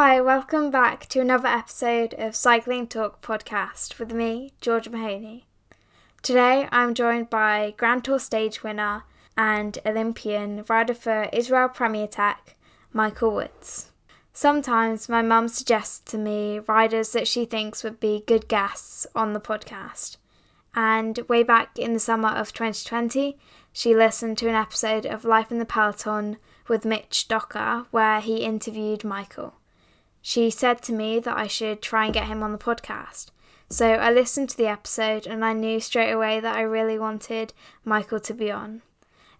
Hi, welcome back to another episode of Cycling Talk podcast with me, George Mahoney. Today I'm joined by Grand Tour stage winner and Olympian rider for Israel Premier Tech, Michael Woods. Sometimes my mum suggests to me riders that she thinks would be good guests on the podcast. And way back in the summer of 2020, she listened to an episode of Life in the Peloton with Mitch Docker where he interviewed Michael. She said to me that I should try and get him on the podcast. So I listened to the episode and I knew straight away that I really wanted Michael to be on.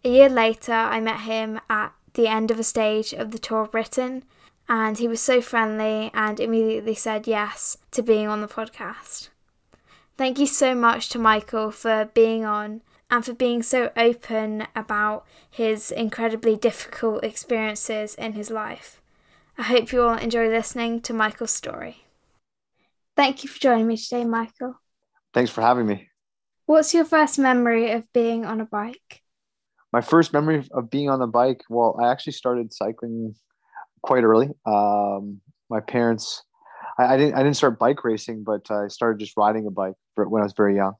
A year later, I met him at the end of a stage of the Tour of Britain, and he was so friendly and immediately said yes to being on the podcast. Thank you so much to Michael for being on and for being so open about his incredibly difficult experiences in his life. I hope you all enjoy listening to Michael's story. Thank you for joining me today, Michael. Thanks for having me. What's your first memory of being on a bike? My first memory of being on the bike, well, I actually started cycling quite early. Um, my parents, I, I, didn't, I didn't start bike racing, but I started just riding a bike when I was very young.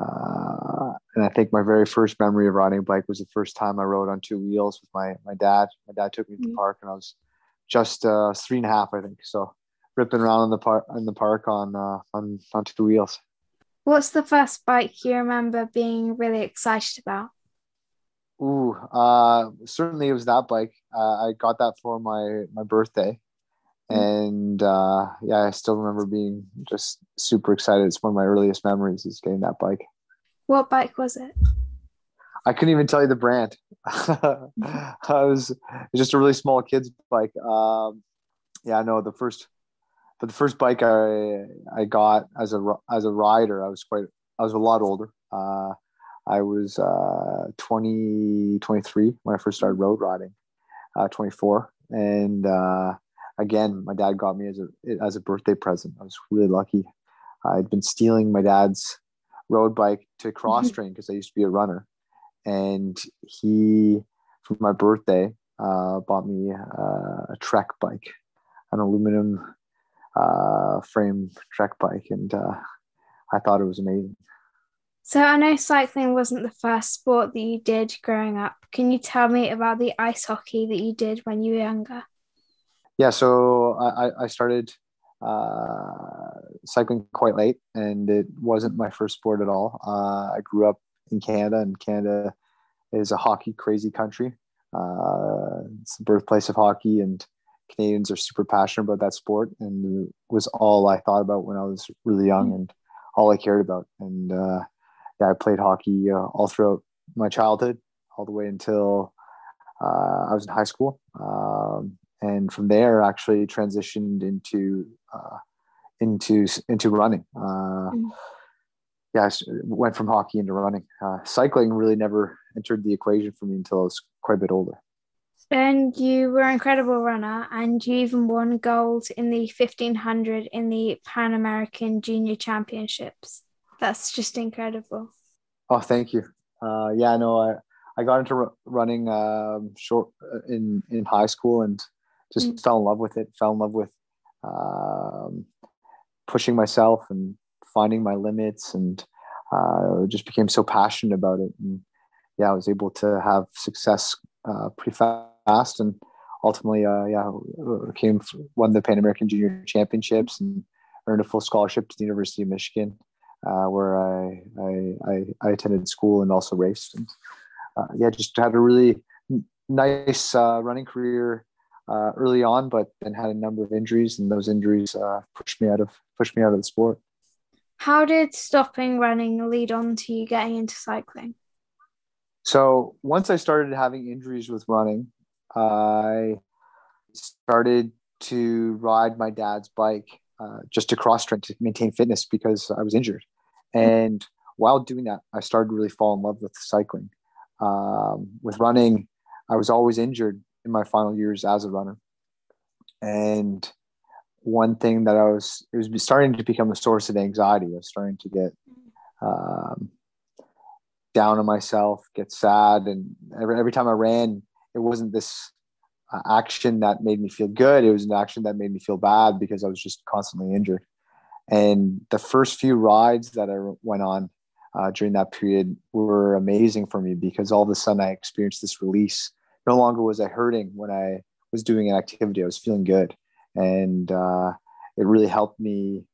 Uh, and I think my very first memory of riding a bike was the first time I rode on two wheels with my my dad. My dad took me to the mm-hmm. park, and I was just uh, three and a half, I think. So ripping around in the park in the park on uh, on on two wheels. What's the first bike you remember being really excited about? Ooh, uh, certainly it was that bike. Uh, I got that for my my birthday, mm-hmm. and uh, yeah, I still remember being just super excited. It's one of my earliest memories is getting that bike. What bike was it? I couldn't even tell you the brand. I was, just a really small kid's bike. Um, yeah, I know the first, but the first bike I I got as a as a rider, I was quite I was a lot older. Uh, I was uh, 20, 23 when I first started road riding, uh, 24. And uh, again, my dad got me as a as a birthday present. I was really lucky. I'd been stealing my dad's road bike to cross train because I used to be a runner and he for my birthday uh, bought me uh, a track bike, an aluminum uh, frame track bike, and uh, I thought it was amazing. So I know cycling wasn't the first sport that you did growing up. Can you tell me about the ice hockey that you did when you were younger? Yeah, so I, I started uh, cycling quite late, and it wasn't my first sport at all. Uh, I grew up in Canada, and Canada is a hockey crazy country. Uh, it's the birthplace of hockey, and Canadians are super passionate about that sport. And it was all I thought about when I was really young, mm-hmm. and all I cared about. And uh, yeah, I played hockey uh, all throughout my childhood, all the way until uh, I was in high school. Um, and from there, actually transitioned into uh, into into running. Mm-hmm yeah, I went from hockey into running. Uh, cycling really never entered the equation for me until I was quite a bit older. And you were an incredible runner, and you even won gold in the 1500 in the Pan American Junior Championships. That's just incredible. Oh, thank you. Uh, yeah, no, I, I got into r- running um, short uh, in in high school and just mm. fell in love with it. Fell in love with um, pushing myself and finding my limits and uh, just became so passionate about it. And yeah, I was able to have success uh, pretty fast and ultimately, uh, yeah, came won the Pan American Junior Championships and earned a full scholarship to the University of Michigan, uh, where I, I, I I attended school and also raced. And uh, yeah, just had a really nice uh, running career early on, but then had a number of injuries, and those injuries pushed me out of pushed me out of the sport. How did stopping running lead on to you getting into cycling? So once I started having injuries with running, I started to ride my dad's bike uh, just to cross train to maintain fitness because I was injured. And while doing that, I started to really fall in love with cycling. Um, with running, I was always injured in my final years as a runner. And one thing that I was it was starting to become a source of anxiety. I was starting to get um, down on myself, get sad, and every every time I ran, it wasn't this action that made me feel good. It was an action that made me feel bad because I was just constantly injured. And the first few rides that I went on uh, during that period were amazing for me because all of a sudden I experienced this release. No longer was I hurting when I was doing an activity. I was feeling good, and uh, it really helped me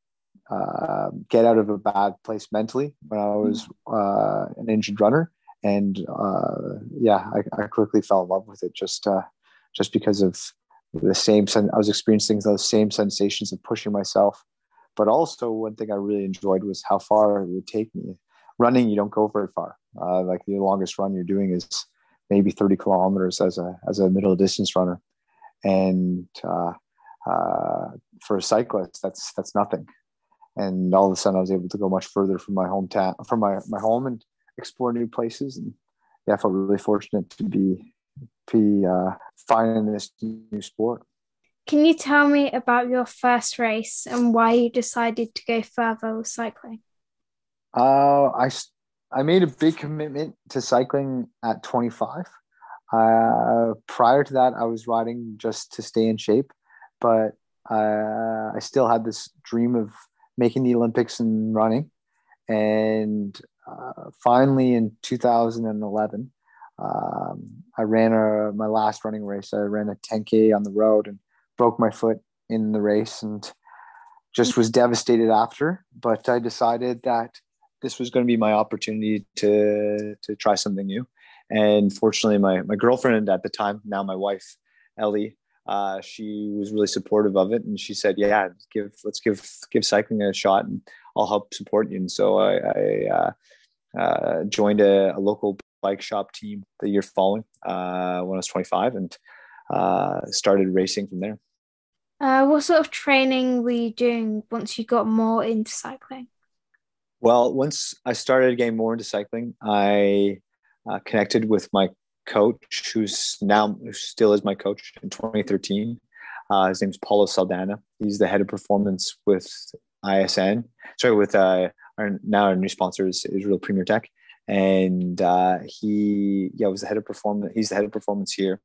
uh, get out of a bad place mentally when I was uh, an injured runner. And uh, yeah, I, I, quickly fell in love with it just uh, just because of the same. Sen- I was experiencing those same sensations of pushing myself, but also one thing I really enjoyed was how far it would take me. Running, you don't go very far. Uh, like the longest run you're doing is maybe 30 kilometers as a as a middle distance runner, and uh, for a cyclist, that's that's nothing and all of a sudden I was able to go much further from my hometown, from my, my home and explore new places. And yeah, I felt really fortunate to be, be uh, finding this new sport. Can you tell me about your first race and why you decided to go further with cycling? Uh, I, I made a big commitment to cycling at 25. Uh, prior to that, I was riding just to stay in shape, but uh, I still had this dream of making the Olympics and running. And uh, finally, in 2011, um, I ran a, my last running race. I ran a 10K on the road and broke my foot in the race and just was devastated after. But I decided that this was going to be my opportunity to, to try something new. And fortunately, my, my girlfriend at the time, now my wife, Ellie, uh, she was really supportive of it, and she said, "Yeah, give let's give give cycling a shot, and I'll help support you." And so I, I uh, uh, joined a, a, local bike shop team the year following uh, when I was 25, and uh, started racing from there. Uh, what sort of training were you doing once you got more into cycling? Well, once I started getting more into cycling, I connected with my coach, who's now who still is my coach in 2013. Uh, his name's Paulo Saldanha. He's the head of performance with ISN. Sorry, with uh, our, now our new sponsor is Israel Premier Tech, and uh, he yeah was the head of performance. He's the head of performance here,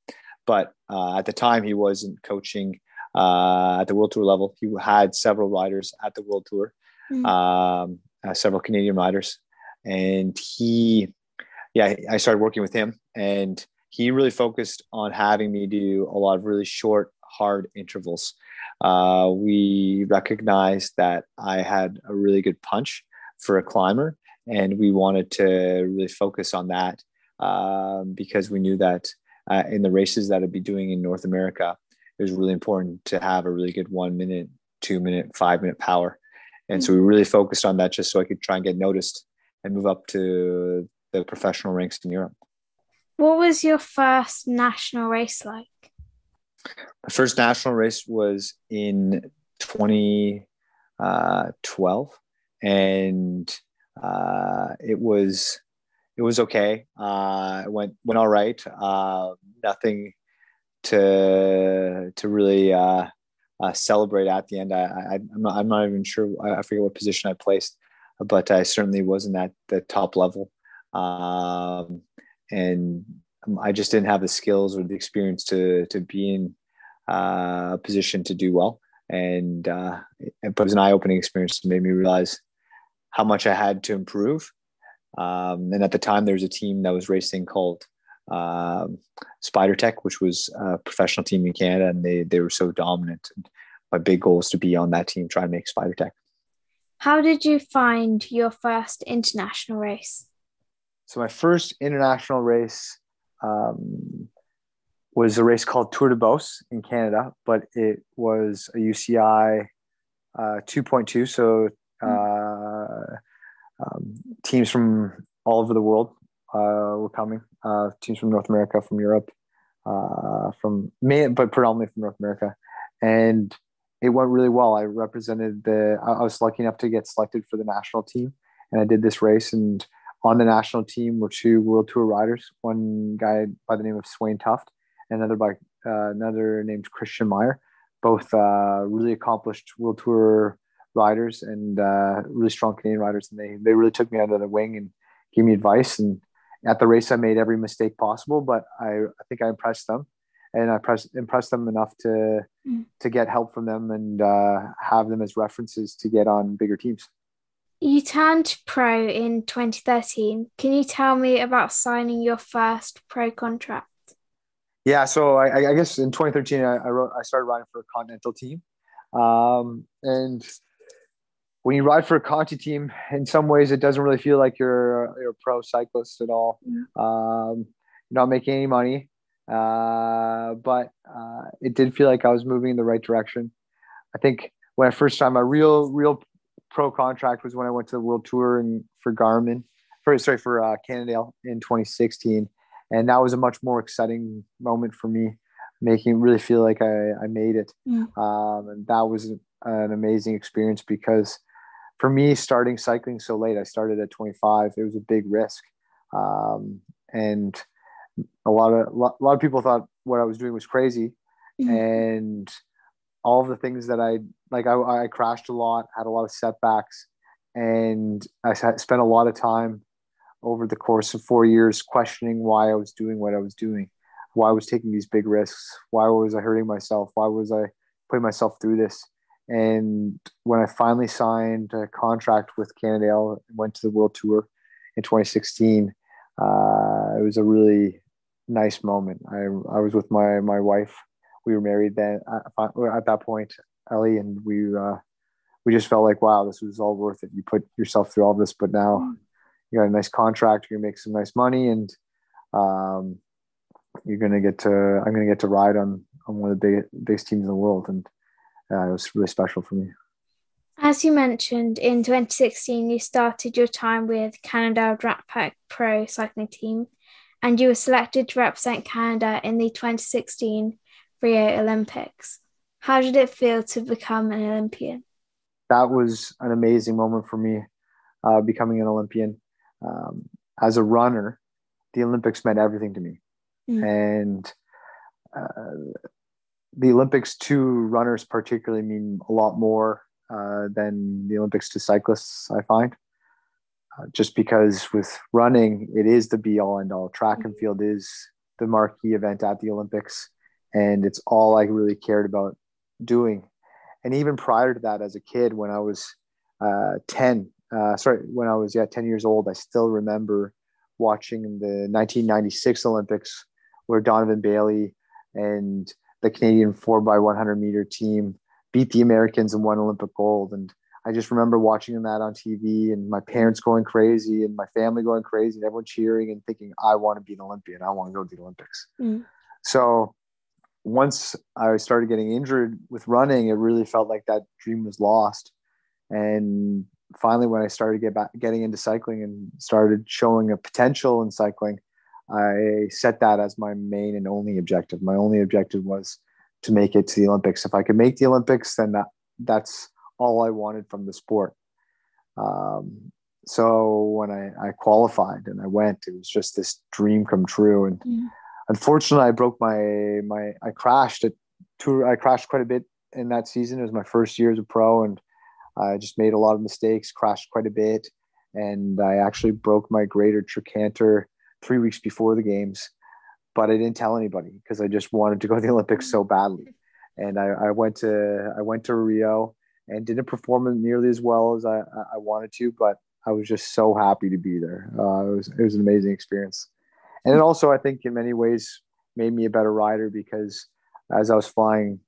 but uh, at the time he wasn't coaching uh, at the World Tour level. He had several riders at the World Tour, mm-hmm. um, uh, several Canadian riders, and he yeah I started working with him and he really focused on having me do a lot of really short, hard intervals. Uh, we recognized that I had a really good punch for a climber, and we wanted to really focus on that um, because we knew that uh, in the races that I'd be doing in North America, it was really important to have a really good one minute, two minute, five minute power. And so we really focused on that just so I could try and get noticed and move up to the professional ranks in Europe. What was your first national race like? My first national race was in 2012, uh, and uh, it was it was okay. Uh, it went went all right. Uh, nothing to to really uh, uh, celebrate at the end. I, I am not I'm not even sure. I forget what position I placed, but I certainly wasn't at the top level. Um, and I just didn't have the skills or the experience to to be in uh, a position to do well. And uh, it, was an eye opening experience to make me realize how much I had to improve. Um, and at the time, there was a team that was racing called um, Spider Tech, which was a professional team in Canada, and they they were so dominant. And my big goal was to be on that team, try and make Spider Tech. How did you find your first international race? So my first international race um, was a race called Tour de Beauce in Canada, but it was a UCI uh, 2.2. So uh, um, teams from all over the world uh, were coming. Uh, teams from North America, from Europe, uh, from main, but predominantly from North America, and it went really well. I represented the. I was lucky enough to get selected for the national team, and I did this race and on the national team were two World Tour riders. One guy by the name of Svein Tuft, and another by uh, another named Christian Meier. Both uh, really accomplished World Tour riders and uh, really strong Canadian riders. And they they really took me under the wing and gave me advice. And at the race, I made every mistake possible, but I, I think I impressed them. and I press, impressed them enough to mm. to get help from them and uh, have them as references to get on bigger teams. You turned pro in 2013. Can you tell me about signing your first pro contract? Yeah, so I, I guess in 2013 I, I, wrote I started riding for a continental team, um, and when you ride for a Conti team, in some ways it doesn't really feel like you're you're a pro cyclist at all. Mm-hmm. Um, you're not making any money, uh, but uh, it did feel like I was moving in the right direction. I think when I first signed my real real pro contract was when I went to the World Tour and for Garmin, for sorry for uh, Cannondale in 2016, and that was a much more exciting moment for me, making really feel like I I made it, mm. um, and that was an amazing experience because for me, starting cycling so late, I started at 25. It was a big risk, um, and a lot of a lot of people thought what I was doing was crazy, mm-hmm. and all of the things that I like, I, I crashed a lot, had a lot of setbacks, and I spent a lot of time over the course of four years questioning why I was doing what I was doing, why I was taking these big risks, why was I hurting myself, why was I putting myself through this, and when I finally signed a contract with Cannondale, and went to the World Tour in 2016, uh, it was a really nice moment. I, I was with my, my wife. We were married then at, at that point, Ellie, and we, uh, we just felt like, wow, this was all worth it. You put yourself through all this, but now mm. you got a nice contract, you're gonna make some nice money and, um, you're going to get to, I'm going to get to ride on, on one of the big, biggest teams in the world. And, uh, it was really special for me. As you mentioned, in 2016, you started your time with Cannondale Drapac Pro Cycling Team, and you were selected to represent Canada in the 2016 Rio Olympics. How did it feel to become an Olympian? That was an amazing moment for me, uh, becoming an Olympian. Um, as a runner, the Olympics meant everything to me. Mm. And uh, the Olympics to runners particularly mean a lot more uh, than the Olympics to cyclists. I find uh, just because with running, it is the be all end all. Track and field is the marquee event at the Olympics, and it's all I really cared about doing. And even prior to that, as a kid, when I was uh, ten, uh, sorry, when I was yeah ten years old, I still remember watching the 1996 Olympics where Donovan Bailey and the Canadian four by 100 meter team beat the Americans and won Olympic gold. And I just remember watching that on TV and my parents going crazy and my family going crazy and everyone cheering and thinking, I want to be an Olympian. I want to go to the Olympics. Mm. So once I started getting injured with running, it really felt like that dream was lost. And finally, when I started get back, getting into cycling and started showing a potential in cycling, I set that as my main and only objective. My only objective was to make it to the Olympics. If I could make the Olympics, then that, that's all I wanted from the sport. Um, so when I, I, qualified and I went, it was just this dream come true. And yeah. Unfortunately, I broke my my I crashed at tour. I crashed quite a bit in that season. It was my first year as a pro, and I just made a lot of mistakes. Crashed quite a bit, and I actually broke my greater trochanter three weeks before the games, but I didn't tell anybody because I just wanted to go to the Olympics so badly. And I, I went to I went to Rio and didn't perform nearly as well as I, I wanted to, but I was just so happy to be there. Uh, it was it was an amazing experience, and it also I think in many ways made me a better rider because as I was flying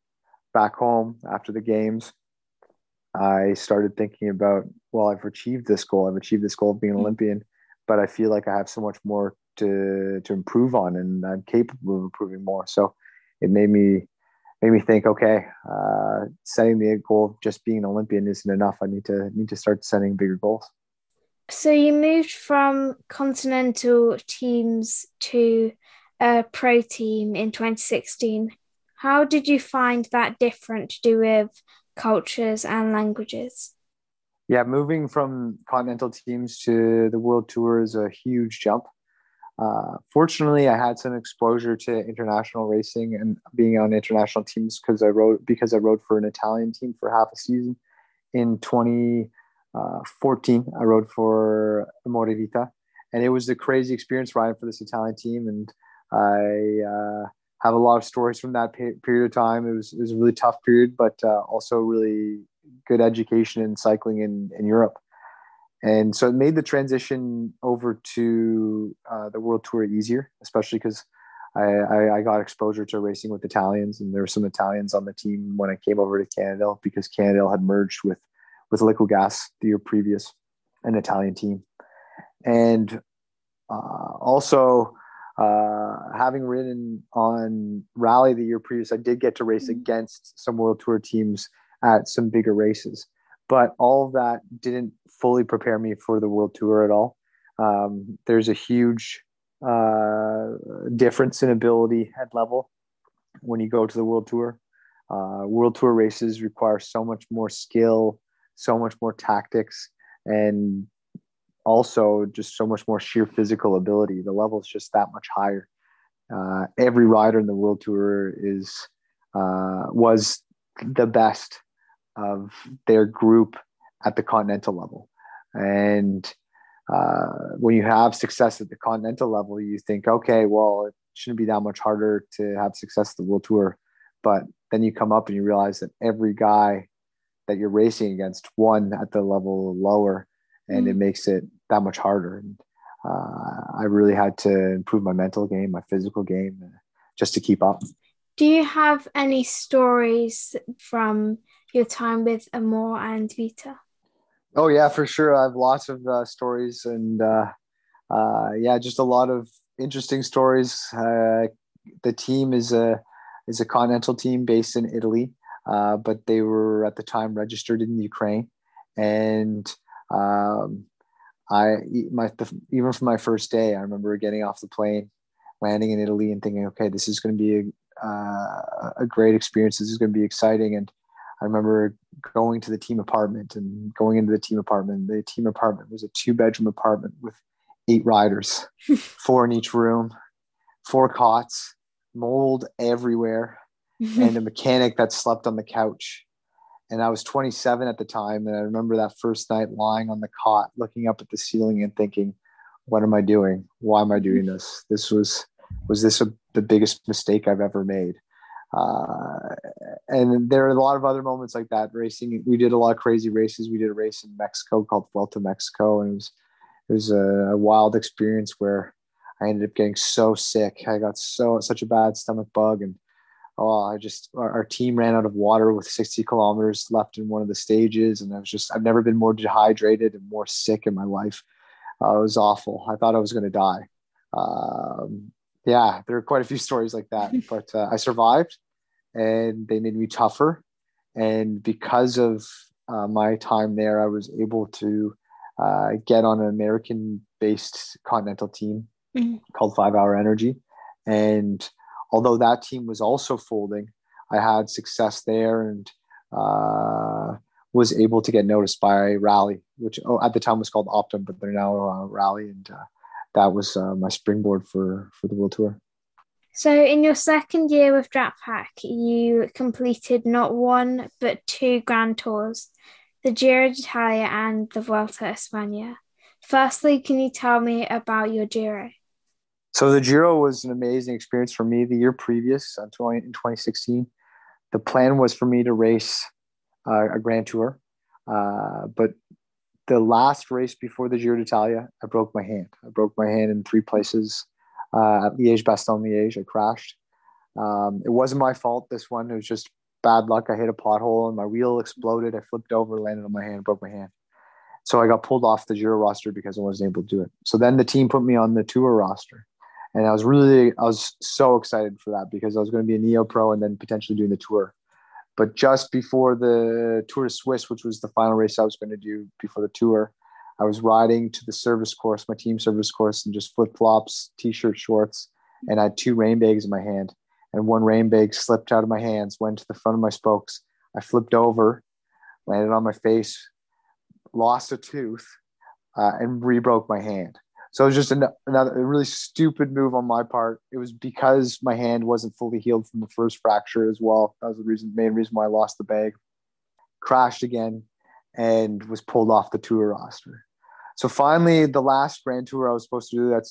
back home after the games, I started thinking about well I've achieved this goal I've achieved this goal of being an mm-hmm. Olympian, but I feel like I have so much more to to improve on, and I'm capable of improving more. So it made me made me think, okay, uh, setting the goal of just being an Olympian isn't enough. I need to need to start setting bigger goals. So you moved from continental teams to a pro team in 2016. How did you find that different to do with cultures and languages? Yeah, moving from continental teams to the world tour is a huge jump. Uh, fortunately, I had some exposure to international racing and being on international teams because I rode because I rode for an Italian team for half a season. In 2014, uh, I rode for Amore Vita, and it was a crazy experience riding for this Italian team. And I uh, have a lot of stories from that period of time. It was it was a really tough period, but uh, also really good education in cycling in in Europe. And so it made the transition over to uh, the World Tour easier, especially because I, I, I, got exposure to racing with Italians, and there were some Italians on the team when I came over to Cannondale because Cannondale had merged with with Liquigas the year previous, an Italian team, and uh, also uh, having ridden on Rally the year previous, I did get to race mm-hmm. against some World Tour teams at some bigger races, but all of that didn't fully prepare me for the World Tour at all. Um, there's a huge uh, difference in ability at level when you go to the World Tour. Uh, World Tour races require so much more skill, so much more tactics, and also just so much more sheer physical ability. The level is just that much higher. Uh, every rider in the World Tour is uh, was the best of their group at the continental level, and uh, when you have success at the continental level, you think, okay, well, it shouldn't be that much harder to have success at the World Tour. But then you come up and you realize that every guy that you're racing against one at the level lower, and mm-hmm. it makes it that much harder. And uh, I really had to improve my mental game, my physical game, uh, just to keep up. Do you have any stories from your time with Amore and Vita? Oh yeah, for sure. I have lots of uh, stories, and uh, uh, yeah, just a lot of interesting stories. Uh, the team is a is a continental team based in Italy, uh, but they were at the time registered in Ukraine, and um, I my the, even from my first day, I remember getting off the plane, landing in Italy, and thinking, okay, this is going to be a uh, a great experience. This is going to be exciting, and I remember going to the team apartment and going into the team apartment. The team apartment was a two bedroom apartment with eight riders, four in each room, four cots, mold everywhere, and a mechanic that slept on the couch. And I was 27 at the time. And I remember that first night lying on the cot, looking up at the ceiling and thinking, what am I doing? Why am I doing this? This was, was this a, the biggest mistake I've ever made? Uh, and there are a lot of other moments like that racing. We did a lot of crazy races. We did a race in Mexico called Vuelta Mexico, and it was it was a, a, wild experience where I ended up getting so sick. I got so such a bad stomach bug, and oh, I just our, our team ran out of water with 60 kilometers left in one of the stages, and I was just I've never been more dehydrated and more sick in my life. Uh, it was awful. I thought I was going to die. Um, yeah, there are quite a few stories like that, but uh, I survived and they made me tougher. And because of uh, my time there, I was able to uh, get on an American based continental team mm-hmm. called Five Hour Energy. And although that team was also folding, I had success there and uh, was able to get noticed by Rally, which oh, at the time was called Optum, but they're now uh, Rally. And uh, that was uh, my springboard for, for the World Tour. So, in your second year with Drapac, you completed not one but two Grand Tours, the Giro d'Italia and the Vuelta a España. Firstly, can you tell me about your Giro? So, the Giro was an amazing experience for me. The year previous, in 2016, the plan was for me to race uh, a Grand Tour, uh, but the last race before the Giro d'Italia, I broke my hand. I broke my hand in three places uh, at Liège Bastogne Liège. I crashed. Um, it wasn't my fault. This one it was just bad luck. I hit a pothole and my wheel exploded. I flipped over, landed on my hand, broke my hand. So I got pulled off the Giro roster because I wasn't able to do it. So then the team put me on the Tour roster, and I was really I was so excited for that because I was going to be a neo pro and then potentially doing the Tour. But just before the Tour de Suisse, which was the final race I was going to do before the Tour, I was riding to the service course, my team service course, and just flip flops, t shirt, shorts, and I had two rain bags in my hand. And one rain bag slipped out of my hands, went to the front of my spokes. I flipped over, landed on my face, lost a tooth, uh, and re broke my hand. So it was just an, another a really stupid move on my part. It was because my hand wasn't fully healed from the first fracture as well. That was the reason, main reason why I lost the bag. Crashed again, and was pulled off the tour roster. So finally, the last Grand Tour I was supposed to do that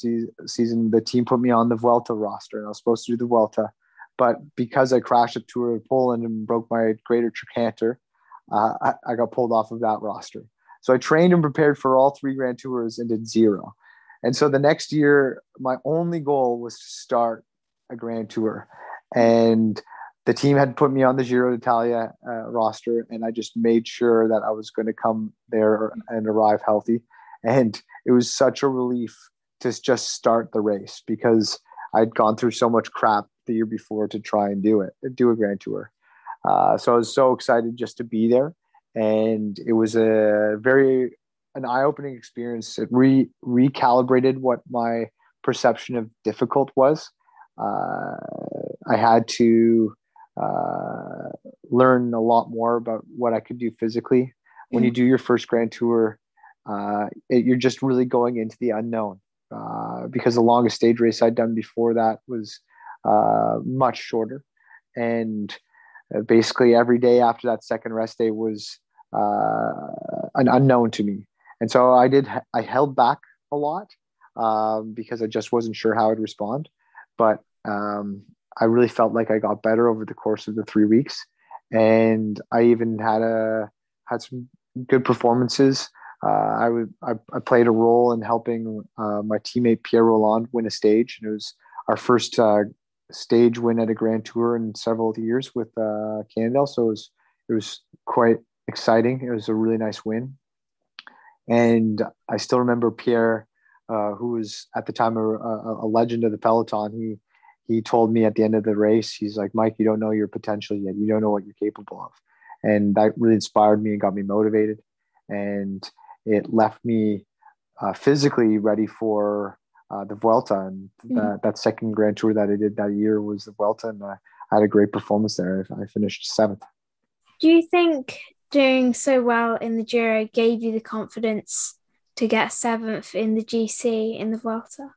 season, the team put me on the Vuelta roster, and I was supposed to do the Vuelta. but because I crashed up Tour of Poland and broke my greater trochanter, uh, I, I got pulled off of that roster. So I trained and prepared for all three Grand Tours and did zero. And so the next year, my only goal was to start a Grand Tour. And the team had put me on the Giro d'Italia uh, roster, and I just made sure that I was going to come there and arrive healthy. And it was such a relief to just start the race because I'd gone through so much crap the year before to try and do it, do a Grand Tour. Uh, so I was so excited just to be there, and it was a very an eye-opening experience. It re recalibrated what my perception of difficult was. Uh, I had to uh, learn a lot more about what I could do physically. When you mm. do your first Grand Tour, uh, it, you're just really going into the unknown uh, because the longest stage race I'd done before that was uh, much shorter, and uh, basically every day after that second rest day was an unknown to me. And so I did, I held back a lot um, because I just wasn't sure how I'd respond. But um, I really felt like I got better over the course of the three weeks. And I even had a, had some good performances. Uh, I would, I, I, played a role in helping uh, my teammate Pierre Rolland win a stage. And it was our first uh, stage win at a grand tour in several years with uh, Cannondale. So it was, it was quite exciting. It was a really nice win. And I still remember Pierre, uh, who was at the time a, a, a, legend of the peloton. He he told me at the end of the race, he's like, Mike, you don't know your potential yet. You don't know what you're capable of, and that really inspired me and got me motivated. And it left me uh, physically ready for uh, the Vuelta. And mm-hmm. that, that second Grand Tour that I did that year was the Vuelta, and I had a great performance there. I finished seventh. Do you think doing so well in the Giro gave you the confidence to get seventh in the GC in the Vuelta?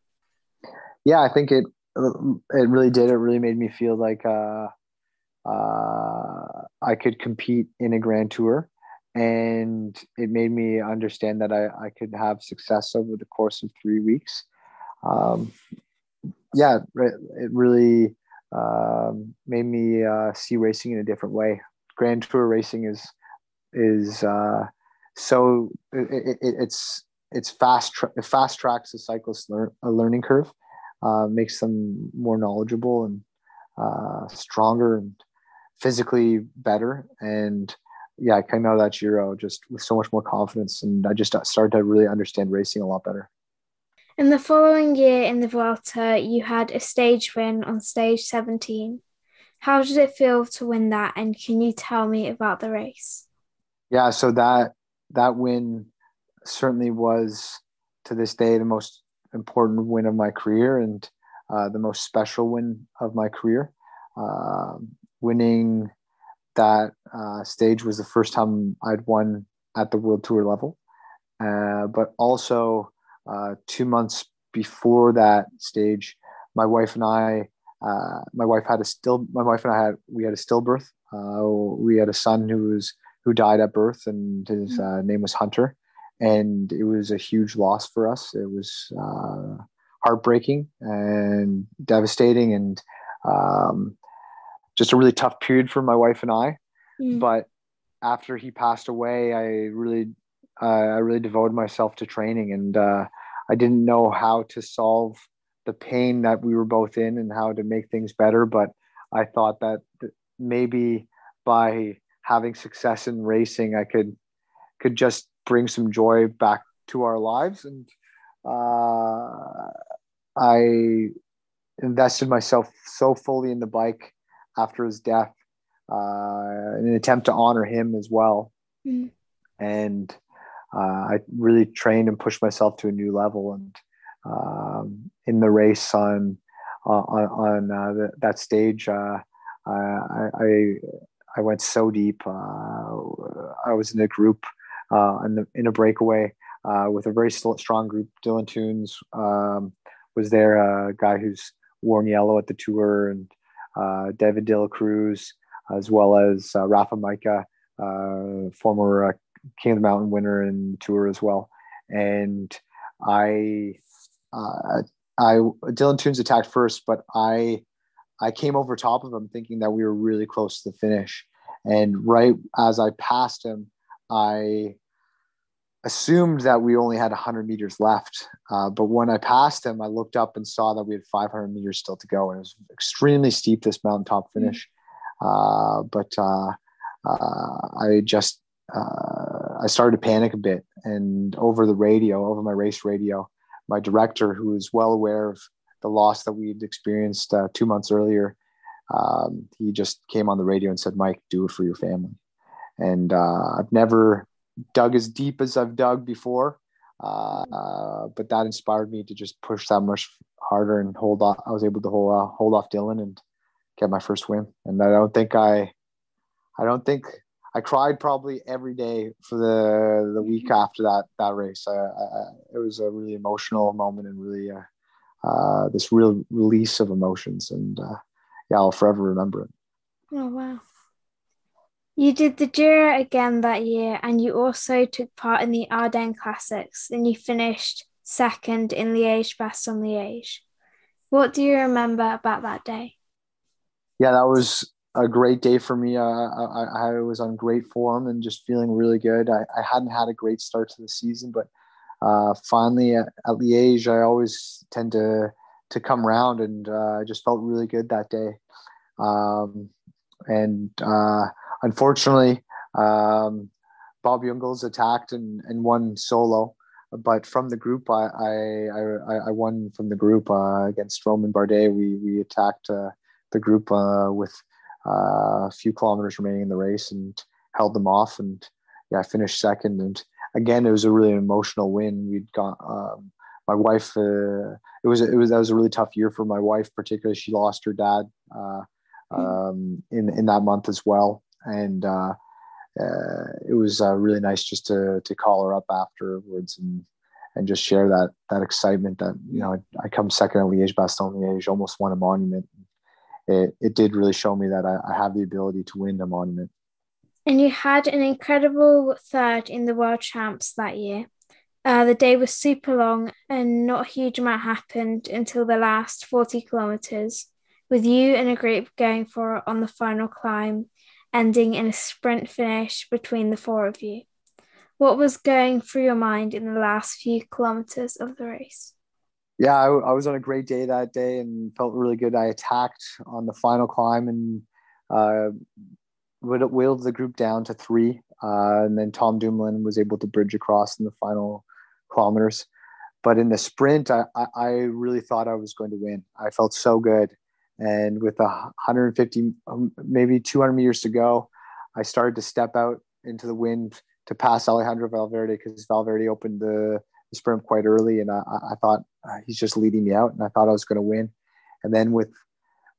Yeah, I think it it really did. It really made me feel like uh, uh, I could compete in a Grand Tour, and it made me understand that I, I could have success over the course of three weeks. Um, yeah, it really um, made me uh, see racing in a different way. Grand Tour racing is is uh, so it, it, it's it's fast tra- fast tracks the cyclist lear- a learning curve, uh, makes them more knowledgeable and uh, stronger and physically better. And yeah, I came out of that Giro just with so much more confidence, and I just started to really understand racing a lot better. In the following year in the Vuelta, you had a stage win on stage 17. How did it feel to win that? And can you tell me about the race? Yeah, so that that win certainly was to this day the most important win of my career and uh, the most special win of my career. Uh, winning that uh, stage was the first time I'd won at the World Tour level, uh, but also uh, two months before that stage, my wife and I. Uh, my wife had a still. My wife and I had we had a stillbirth. we had a son who was who died at birth, and his mm. uh, name was Hunter. And it was a huge loss for us. It was uh, heartbreaking and devastating, and um, just a really tough period for my wife and I. Mm. But after he passed away, I really, uh, I really devoted myself to training, and uh, I didn't know how to solve the pain that we were both in and how to make things better. But I thought that maybe by having success in racing, I could could just bring some joy back to our lives. And uh, I invested myself so fully in the bike after his death uh, in an attempt to honor him as well. Mm. And uh, I really trained and pushed myself to a new level. And um, in the race on on, on uh, the, that stage, uh, I, I I went so deep. Uh, I was in a group uh, in, the, in a breakaway uh, with a very strong group. Dylan Teuns um, was there, a guy who's worn yellow at the tour, and David De La Cruz, as well as Rafa Majka, former King of the Mountain winner and tour as well. And I, uh, I Dylan Teuns attacked first, but I I came over top of him thinking that we were really close to the finish. And right as I passed him, I assumed that we only had 100 meters left. Uh, but when I passed him, I looked up and saw that we had 500 meters still to go. And it was extremely steep, this mountaintop mm-hmm. finish. Uh, but uh, uh, I just, uh, I started to panic a bit. And over the radio, over my race radio, my director, who was well aware of the loss that we'd experienced uh, two months earlier, um, he just came on the radio and said, Mike, do it for your family. And I've never dug as deep as I've dug before. Uh, uh, but that inspired me to just push that much harder and hold off. I was able to hold uh, hold off Dylan and get my first win. And I don't think I, I don't think I cried probably every day for the the week after that that race. I, I, it was a really emotional moment and really uh, uh, this real release of emotions. And uh, yeah, I'll forever remember it. Oh wow. You did the Giro again that year, and you also took part in the Ardennes Classics, and you finished second in Liège Bastogne Liège. What do you remember about that day? Yeah, that was a great day for me. Uh, I, I, was on great form and just feeling really good. I, I hadn't had a great start to the season, but uh, finally at, at, Liège, I always tend to to come around, and uh, I just felt really good that day. Um, and uh, unfortunately, um, Bob Jungels attacked and, and won solo. But from the group, I I, I, won from the group uh, against Romain Bardet. We we attacked the group with uh, a few kilometers remaining in the race and held them off. And yeah, I finished second. And again, it was a really emotional win. We'd got um, my wife. Uh, it was it was that was a really tough year for my wife, particularly. She lost her dad uh, hmm. um, in in that month as well and uh, uh, it was uh, really nice just to to call her up afterwards and and just share that that excitement that you know I, I come second at Liège Bastogne Liège, almost won a monument. It it did really show me that I, I have the ability to win a monument. And you had an incredible third in the World Champs that year. Uh, the day was super long and not a huge amount happened until the last 40 kilometres, with you and a group going for it on the final climb ending in a sprint finish between the four of you. What was going through your mind in the last few kilometers of the race? Yeah, I, I was on a great day that day and felt really good. I attacked on the final climb and uh, wheeled the group down to three. Uh, and then Tom Dumoulin was able to bridge across in the final kilometers. But in the sprint, I, I really thought I was going to win. I felt so good. And with 150, um, maybe 200 meters to go, I started to step out into the wind to pass Alejandro Valverde because Valverde opened the, the, sprint quite early, and I, I thought uh, he's just leading me out, and I thought I was going to win. And then with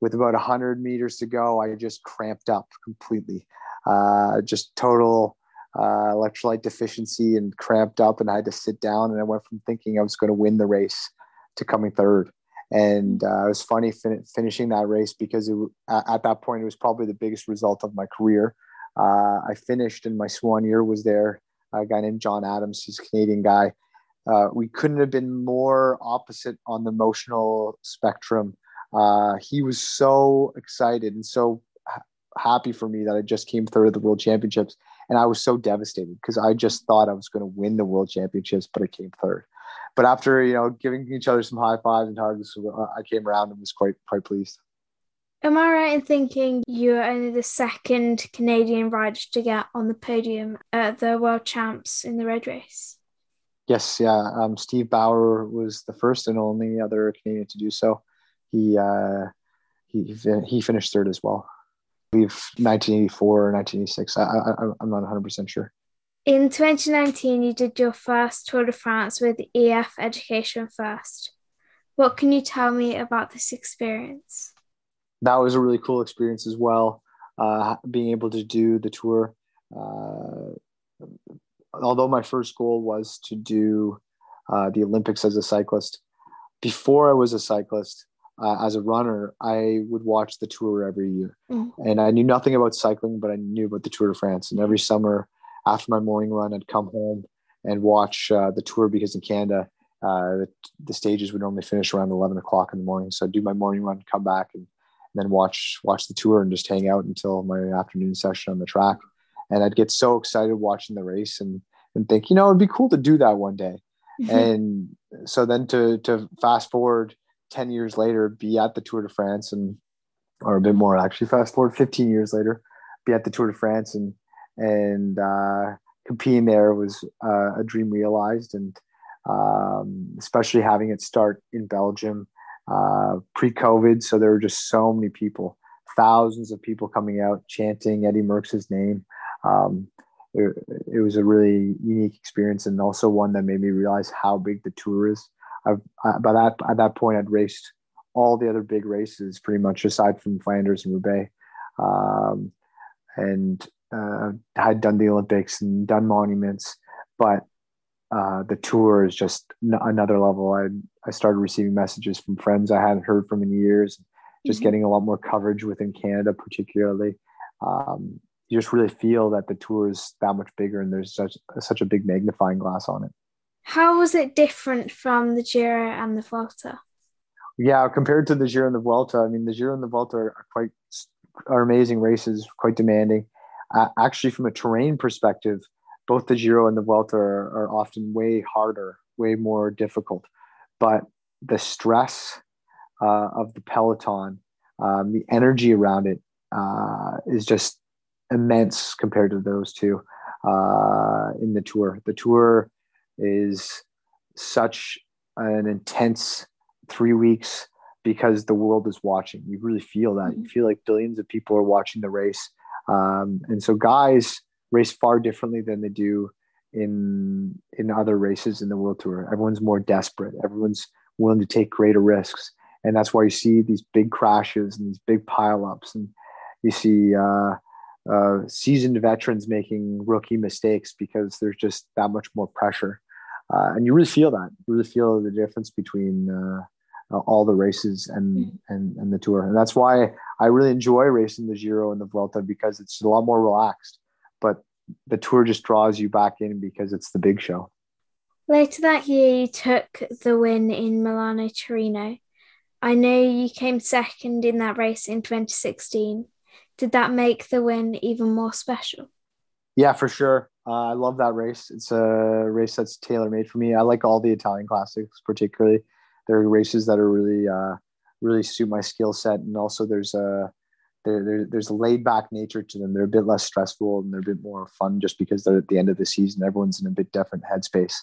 with about 100 meters to go, I just cramped up completely, uh, just total uh, electrolyte deficiency and cramped up, and I had to sit down. And I went from thinking I was going to win the race to coming third. And uh, it was funny fin- finishing that race because it, at that point it was probably the biggest result of my career. Uh, I finished, and my soigneur was there. A guy named John Adams, he's a Canadian guy. Uh, we couldn't have been more opposite on the emotional spectrum. Uh, he was so excited and so happy for me that I just came third at the World Championships, and I was so devastated because I just thought I was going to win the World Championships, but I came third but after you know giving each other some high fives and hugs, uh, I came around and was quite quite pleased. Am I right in thinking you're only the second Canadian rider to get on the podium at the World Champs in the red race? Yes, yeah. Um, Steve Bauer was the first and only other Canadian to do so. He uh, he he finished third as well. I believe 1984 or 1986. I, I I'm not 100 percent sure. In 2019, you did your first Tour de France with EF Education First. What can you tell me about this experience? That was a really cool experience as well. Uh, being able to do the tour. Uh, although my first goal was to do uh, the Olympics as a cyclist, before I was a cyclist, uh, as a runner, I would watch the tour every year. Mm. And I knew nothing about cycling, but I knew about the Tour de France. And every summer, after my morning run, I'd come home and watch uh, the tour because in Canada, uh, the, the, stages would normally finish around 11 o'clock in the morning. So I'd do my morning run, come back and, then watch watch the tour and just hang out until my afternoon session on the track. And I'd get so excited watching the race and and think, you know, it'd be cool to do that one day. and so then to to fast forward 10 years later, be at the Tour de France and or a bit more actually, fast forward 15 years later, be at the Tour de France and and uh, competing there was uh, a dream realized and um, especially having it start in Belgium uh, pre-COVID. So there were just so many people, thousands of people coming out chanting Eddy Merckx's name. Um, it, it, was a really unique experience and also one that made me realize how big the tour is. I've, I, by that at that point, I'd raced all the other big races pretty much aside from Flanders and Roubaix, um, and uh, had done the Olympics and done monuments, but uh, the tour is just n- another level. I I started receiving messages from friends I hadn't heard from in years, just mm-hmm. getting a lot more coverage within Canada, particularly. Um, you just really feel that the tour is that much bigger, and there's such such a big magnifying glass on it. How was it different from the Giro and the Vuelta? Yeah, compared to the Giro and the Vuelta, I mean, the Giro and the Vuelta are quite are amazing races, quite demanding. Uh, actually, from a terrain perspective, both the Giro and the Vuelta are, are often way harder, way more difficult. But the stress uh, of the peloton, um, the energy around it uh, is just immense compared to those two uh, in the tour. The tour is such an intense three weeks because the world is watching. You really feel that. You mm-hmm. feel like billions of people are watching the race. Um, and so guys race far differently than they do in in other races in the world tour. Everyone's more desperate. Everyone's willing to take greater risks. And that's why you see these big crashes and these big pileups. And you see uh, uh, seasoned veterans making rookie mistakes because there's just that much more pressure. Uh, and you really feel that. You really feel the difference between uh, all the races and, mm-hmm. and and the tour. And that's why I really enjoy racing the Giro and the Vuelta because it's a lot more relaxed. But the tour just draws you back in because it's the big show. Later that year, you took the win in Milano Torino. I know you came second in that race in 2016. Did that make the win even more special? Yeah, for sure. Uh, I love that race. It's a race that's tailor made for me. I like all the Italian classics, particularly. There are races that are really, uh, really suit my skill set, and also there's a there, there, there's a laid back nature to them. They're a bit less stressful and they're a bit more fun, just because they're at the end of the season. Everyone's in a bit different headspace.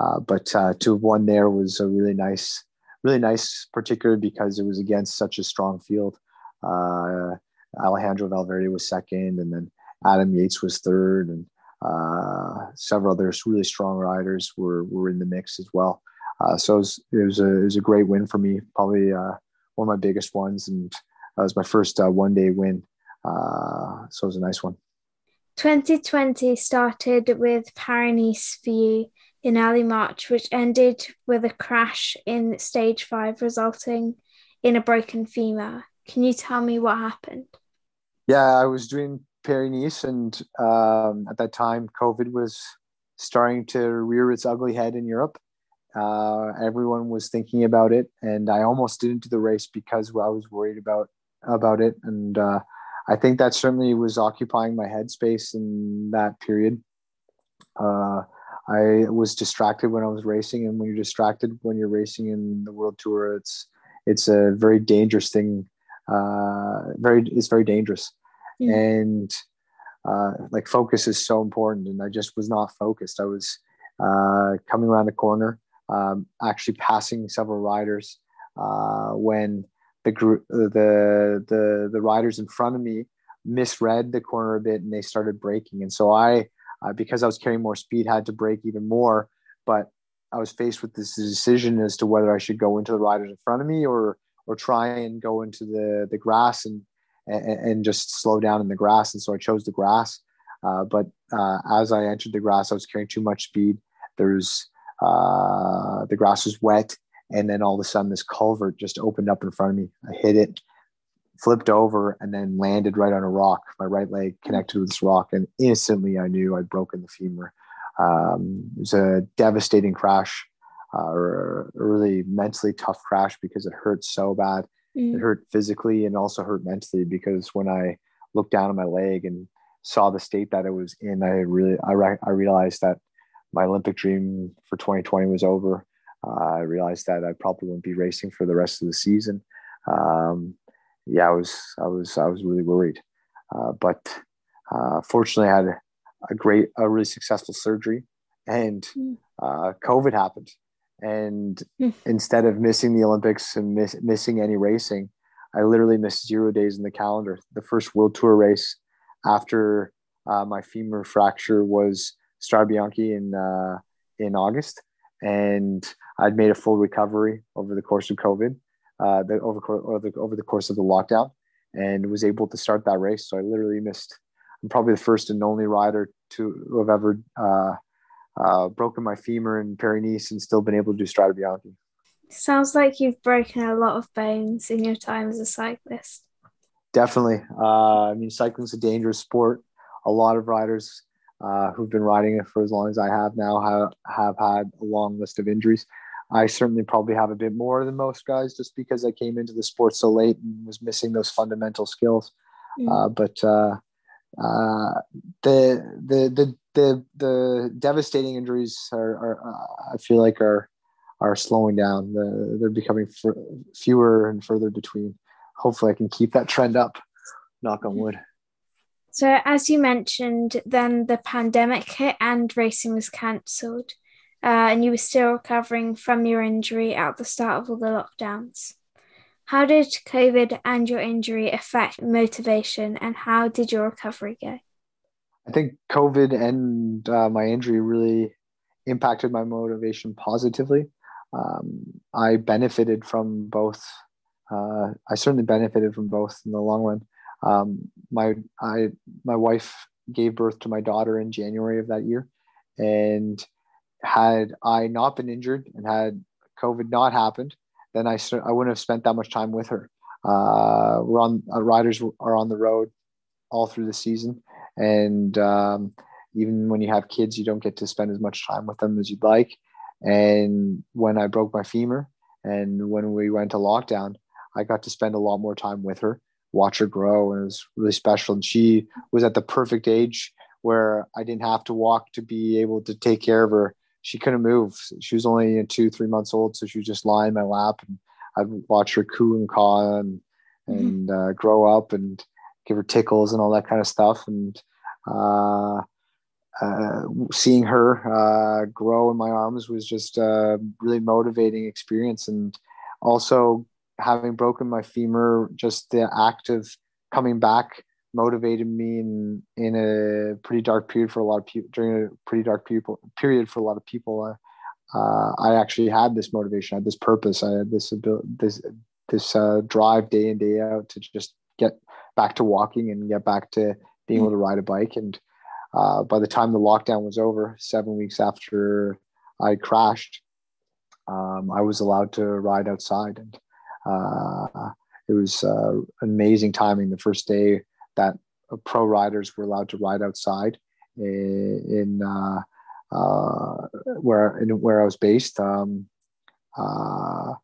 Uh, but uh, to have won there was a really nice, really nice, particularly because it was against such a strong field. Uh, Alejandro Valverde was second, and then Adam Yates was third, and several other really strong riders were were in the mix as well. Uh, so it was, it was, a it was a great win for me, probably uh, one of my biggest ones, and that was my first uh, one day win. Uh, so it was a nice one. 2020 started with Paris for you in early March, which ended with a crash in stage five, resulting in a broken femur. Can you tell me what happened? Yeah, I was doing Nice, and um, at that time, COVID was starting to rear its ugly head in Europe. Uh, everyone was thinking about it, and I almost didn't do the race because I was worried about about it. And uh, I think that certainly was occupying my headspace in that period. Uh, I was distracted when I was racing, and when you're distracted when you're racing in the World Tour, it's it's a very dangerous thing. Uh, very, it's very dangerous mm. and uh, like focus is so important and i just was not focused i was uh, coming around the corner um, actually passing several riders uh, when the group the the the riders in front of me misread the corner a bit and they started braking and so i uh, because i was carrying more speed had to brake even more but i was faced with this decision as to whether i should go into the riders in front of me or or try and go into the the grass and and, and just slow down in the grass. And so I chose the grass. Uh, but uh, as I entered the grass, I was carrying too much speed. There's uh, the grass was wet, and then all of a sudden, this culvert just opened up in front of me. I hit it, flipped over, and then landed right on a rock. My right leg connected with this rock, and instantly I knew I'd broken the femur. Um, it was a devastating crash, uh, or a really mentally tough crash because it hurt so bad mm. it hurt physically and also hurt mentally because when I looked down at my leg and saw the state that it was in, I really I, re- I realized that my Olympic dream for 2020 was over. Uh, I realized that I probably wouldn't be racing for the rest of the season. Um, yeah, I was I was I was really worried, uh, but uh, fortunately, I had a great, a really successful surgery, and hmm. uh, COVID happened. And mm. instead of missing the Olympics and miss, missing any racing, I literally missed zero days in the calendar. The first World Tour race after uh, my femur fracture was Strade Bianche in uh, in August, and I'd made a full recovery over the course of COVID, uh, the over over the, over the course of the lockdown, and was able to start that race. So I literally missed. I'm probably the first and only rider to have ever uh, uh, broken my femur and peroneus and still been able to do Strade Bianche. Sounds like you've broken a lot of bones in your time as a cyclist. Definitely. Uh, I mean, cycling's a dangerous sport. A lot of riders uh, who've been riding it for as long as I have now have, have had a long list of injuries. I certainly probably have a bit more than most guys just because I came into the sport so late and was missing those fundamental skills. Mm. Uh, but uh, the, the the the the devastating injuries are, are uh, I feel like are are slowing down. The, they're becoming f- fewer and further between. Hopefully, I can keep that trend up. Knock on wood. So, as you mentioned, then the pandemic hit and racing was cancelled, uh, and you were still recovering from your injury at the start of all the lockdowns. How did COVID and your injury affect motivation, and how did your recovery go? I think COVID and uh, my injury really impacted my motivation positively. Um, I benefited from both. Uh, I certainly benefited from both in the long run. Um, my I my wife gave birth to my daughter in January of that year, and had I not been injured and had COVID not happened, then I I wouldn't have spent that much time with her. Uh, we're on uh, riders are on the road all through the season, and um, even when you have kids, you don't get to spend as much time with them as you'd like. And when I broke my femur, and when we went to lockdown, I got to spend a lot more time with her watch her grow and it was really special and she was at the perfect age where i didn't have to walk to be able to take care of her she couldn't move. She was only two three months old so she was just lying in my lap and i'd watch her coo and caw and mm-hmm. and uh, grow up and give her tickles and all that kind of stuff. And uh, uh, seeing her uh, grow in my arms was just a really motivating experience. And also having broken my femur, just the act of coming back motivated me in in a pretty dark period for a lot of people during a pretty dark people period for a lot of people. Uh, uh, I actually had this motivation, I had this purpose, I had this this this uh, drive day in day out to just get back to walking and get back to being able to ride a bike. And uh, by the time the lockdown was over, seven weeks after I crashed, um, I was allowed to ride outside and uh, it was uh, amazing timing the first day that pro riders were allowed to ride outside in, in uh, uh, where in where I was based. Um, uh,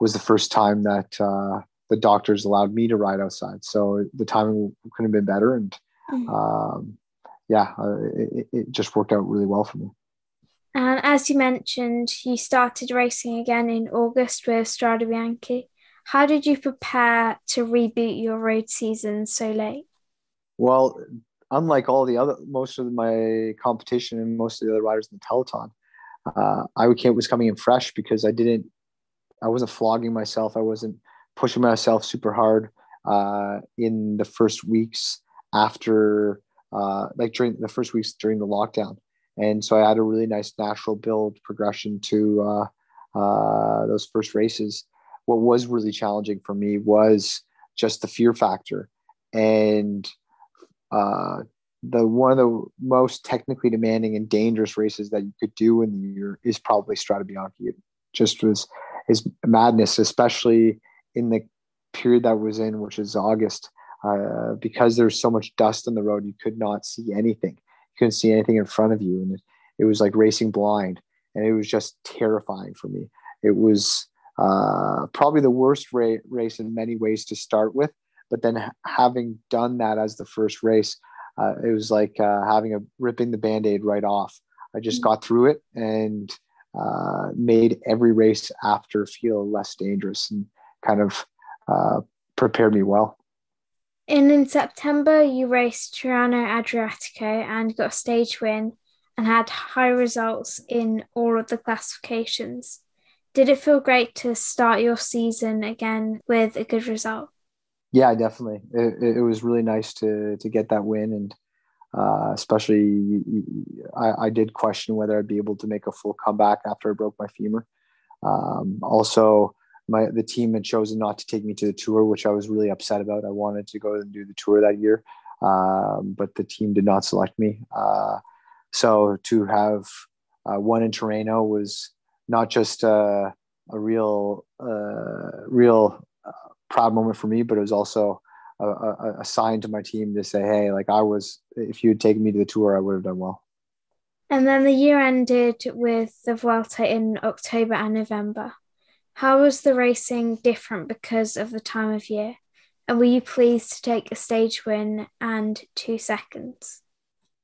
was the first time that uh, the doctors allowed me to ride outside. So the timing couldn't have been better, and mm. um, yeah, it, it just worked out really well for me. And as you mentioned, you started racing again in August with Strade Bianche. How did you prepare to reboot your road season so late? Well, unlike all the other, most of my competition and most of the other riders in the peloton, uh, I was coming in fresh because I didn't, I wasn't flogging myself. I wasn't pushing myself super hard uh, in the first weeks after, uh, like during the first weeks during the lockdown. And so I had a really nice natural build progression to uh, uh, those first races what was really challenging for me was just the fear factor and uh, the one of the most technically demanding and dangerous races that you could do in the year is probably Strade Bianche. It just was is madness, especially in the period that was in, which is August, uh, because there's so much dust on the road, you could not see anything. You couldn't see anything in front of you, and it, it was like racing blind, and it was just terrifying for me. It was uh, probably the worst ra- race in many ways to start with. But then having done that as the first race, uh, it was like uh, having a ripping the band-aid right off. I just mm-hmm. got through it and uh, made every race after feel less dangerous and kind of uh, prepared me well. And in September, you raced Tirreno Adriatico and got a stage win and had high results in all of the classifications. Did it feel great to start your season again with a good result? Yeah, definitely. It, it was really nice to to get that win, and uh, especially I, I, did question whether I'd be able to make a full comeback after I broke my femur. Um, also, my the team had chosen not to take me to the tour, which I was really upset about. I wanted to go and do the tour that year, um, but the team did not select me. Uh, so to have uh, one in Tirreno was not just uh, a real, uh, real proud moment for me, but it was also a, a, a, sign to my team to say, "Hey, like I was, if you had taken me to the tour, I would have done well." And then the year ended with the Vuelta in October and November. How was the racing different because of the time of year? And were you pleased to take a stage win and two seconds?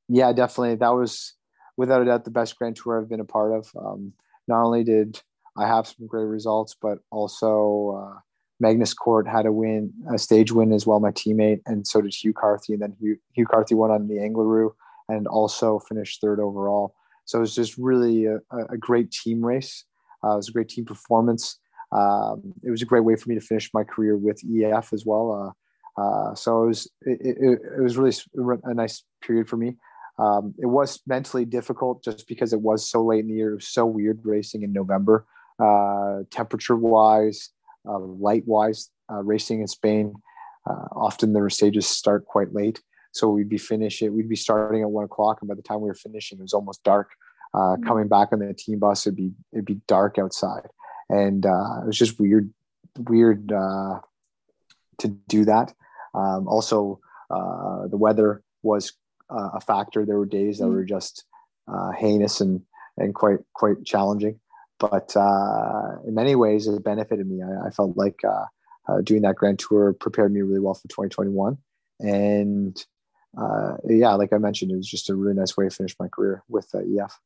Yeah, definitely. That was without a doubt the best Grand Tour I've been a part of. Um, not only did I have some great results, but also uh, Magnus Cort had a win, a stage win as well, my teammate, and so did Hugh Carthy. And then Hugh, Hugh Carthy won on the Angliru and also finished third overall. So it was just really a, a great team race. Uh, it was a great team performance um, it was a great way for me to finish my career with EF as well. Uh, uh, so it was it, it, it, was really a nice period for me. Um, it was mentally difficult just because it was so late in the year. It was so weird racing in November, uh, temperature wise, uh, light wise. Uh, racing in Spain, uh, often the stages start quite late, so we'd be finishing. We'd be starting at one o'clock, and by the time we were finishing, it was almost dark. Mm-hmm. Coming back on the team bus, it'd be it'd be dark outside and uh, it was just weird, weird uh, to do that. Um, also, uh, the weather was uh, a factor. There were days that mm-hmm. were just uh, heinous and and quite quite challenging, but uh, in many ways, it benefited me. I, I felt like doing that Grand Tour prepared me really well for 2021, and yeah, like I mentioned, it was just a really nice way to finish my career with EF.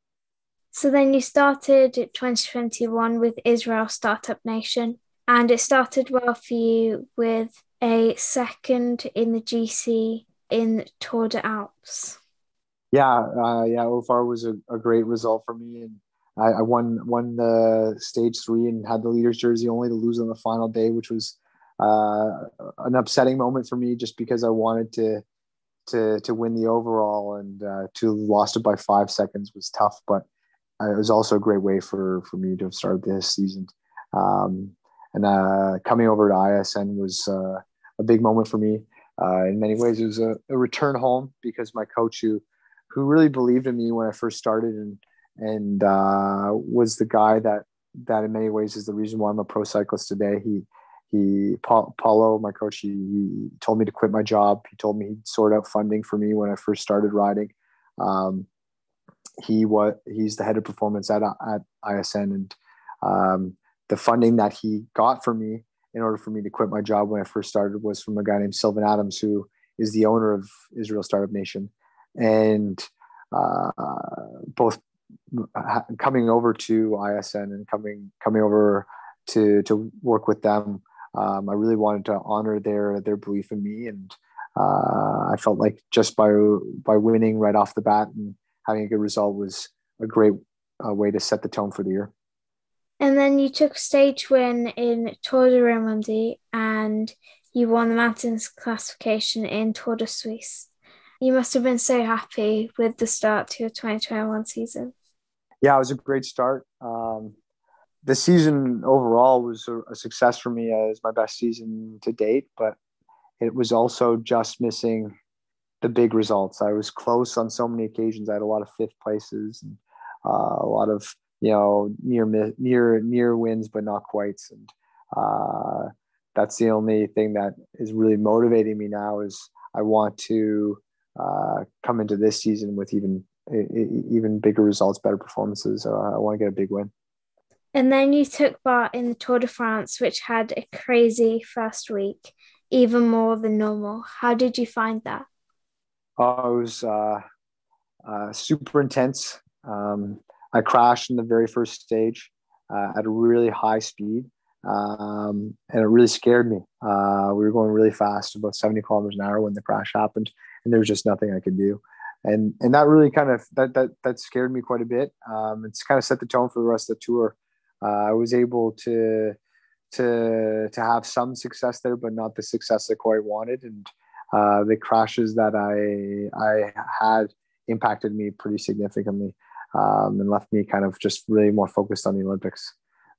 So then you started 2021 with Israel Startup Nation, and it started well for you with a second in the GC in Tour de Alps. Yeah, uh, yeah, OFAR was a, a, great result for me, and I, I, won won the stage three and had the leaders jersey only to lose on the final day, which was uh, an upsetting moment for me, just because I wanted to to to win the overall, and uh, to lost it by five seconds was tough, but it was also a great way for for me to have started this season. Um, and uh, coming over to ISN was uh, a big moment for me. Uh, in many ways, it was a, a, return home because my coach, who who really believed in me when I first started, and and uh, was the guy that that in many ways is the reason why I'm a pro cyclist today. He he Paulo, my coach, he, he told me to quit my job. He told me he'd sort out funding for me when I first started riding. Um, he was he's the head of performance at at ISN, and um, the funding that he got for me in order for me to quit my job when I first started was from a guy named Sylvan Adams, who is the owner of Israel Startup Nation, and uh, both coming over to ISN and coming coming over to to work with them. Um, I really wanted to honor their their belief in me, and uh, I felt like just by by winning right off the bat and having a good result was a great uh, way to set the tone for the year. And then you took stage win in Tour de Romandie and you won the mountains classification in Tour de Suisse. You must have been so happy with the start to your 2021 season. Yeah, it was a great start. Um, the season overall was a, a success for me as my best season to date, but it was also just missing the big results. I was close on so many occasions. I had a lot of fifth places and uh, a lot of you know near near near wins, but not quite. And uh, that's the only thing that is really motivating me now. Is I want to uh, come into this season with even even bigger results, better performances. Uh, I want to get a big win. And then you took part in the Tour de France, which had a crazy first week, even more than normal. How did you find that? Oh, it was uh, uh, super intense. Um, I crashed in the very first stage uh, at a really high speed, um, and it really scared me. Uh, we were going really fast, about 70 kilometers an hour when the crash happened, and there was just nothing I could do. And and that really kind of that that that scared me quite a bit. Um, it's kind of set the tone for the rest of the tour. Uh, I was able to to to have some success there, but not the success I quite wanted. And uh, the crashes that I I had impacted me pretty significantly um, and left me kind of just really more focused on the Olympics.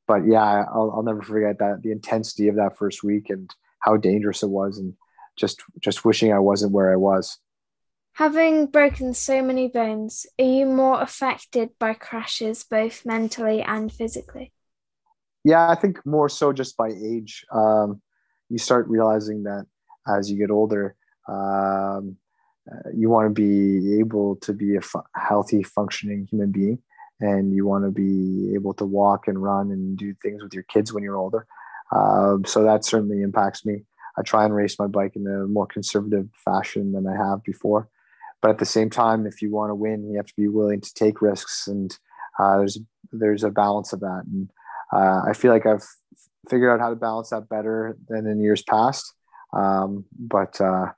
But yeah, I'll, I'll never forget that the intensity of that first week and how dangerous it was, and just just wishing I wasn't where I was. Having broken so many bones, are you more affected by crashes, both mentally and physically? Yeah, I think more so just by age. Um, you start realizing that as you get older, um, uh, you want to be able to be a fu- healthy, functioning human being, and you want to be able to walk and run and do things with your kids when you're older. Um, so that certainly impacts me. I try and race my bike in a more conservative fashion than I have before. But at the same time, if you want to win, you have to be willing to take risks, and uh, there's there's a balance of that. And uh, I feel like I've figured out how to balance that better than in years past. Um, but uh,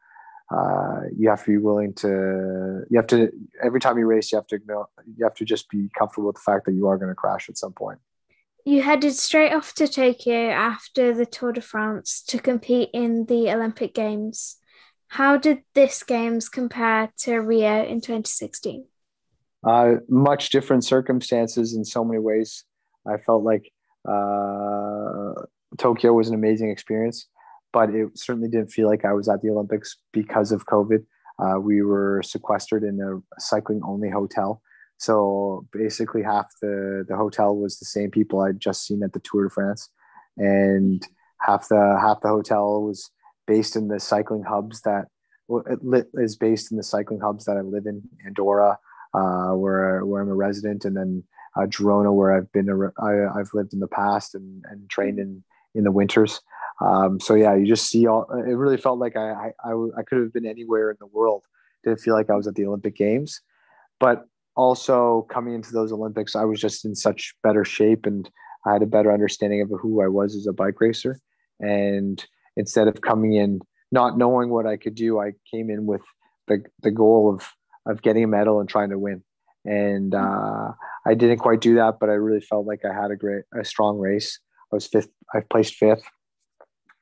uh, you have to be willing to you have to every time you race you have to you have to just be comfortable with the fact that you are going to crash at some point you headed straight off to tokyo after the tour de france to compete in the olympic games how did this games compare to rio in 2016 uh, much different circumstances in so many ways i felt like uh, tokyo was an amazing experience but it certainly didn't feel like I was at the Olympics because of COVID. Uh, we were sequestered in a cycling only hotel. So basically, half the, the hotel was the same people I'd just seen at the Tour de France, and half the half the hotel was based in the cycling hubs that is based in the cycling hubs that I live in Andorra, uh, where where I'm a resident, and then uh, Girona, where I've been I, I've lived in the past and, and trained in in the winters. Um, so yeah, you just see all. It really felt like I, I, I could have been anywhere in the world. Didn't feel like I was at the Olympic Games, but also coming into those Olympics, I was just in such better shape and I had a better understanding of who I was as a bike racer. And instead of coming in not knowing what I could do, I came in with the the goal of of getting a medal and trying to win. And uh, I didn't quite do that, but I really felt like I had a great, a strong race. I was fifth. I placed fifth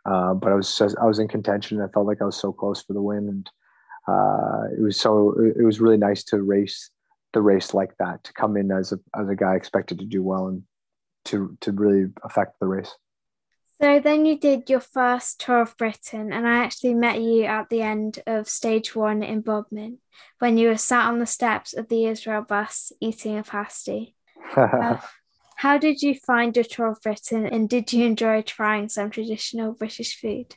uh, but I was I was in contention. I felt like I was so close for the win, and uh, it was so it was really nice to race the race like that to come in as a as a guy expected to do well and to to really affect the race. So then you did your first tour of Britain, and I actually met you at the end of stage one in Bodmin when you were sat on the steps of the Israel bus eating a pasty. uh, how did you find your tour of Britain and did you enjoy trying some traditional British food?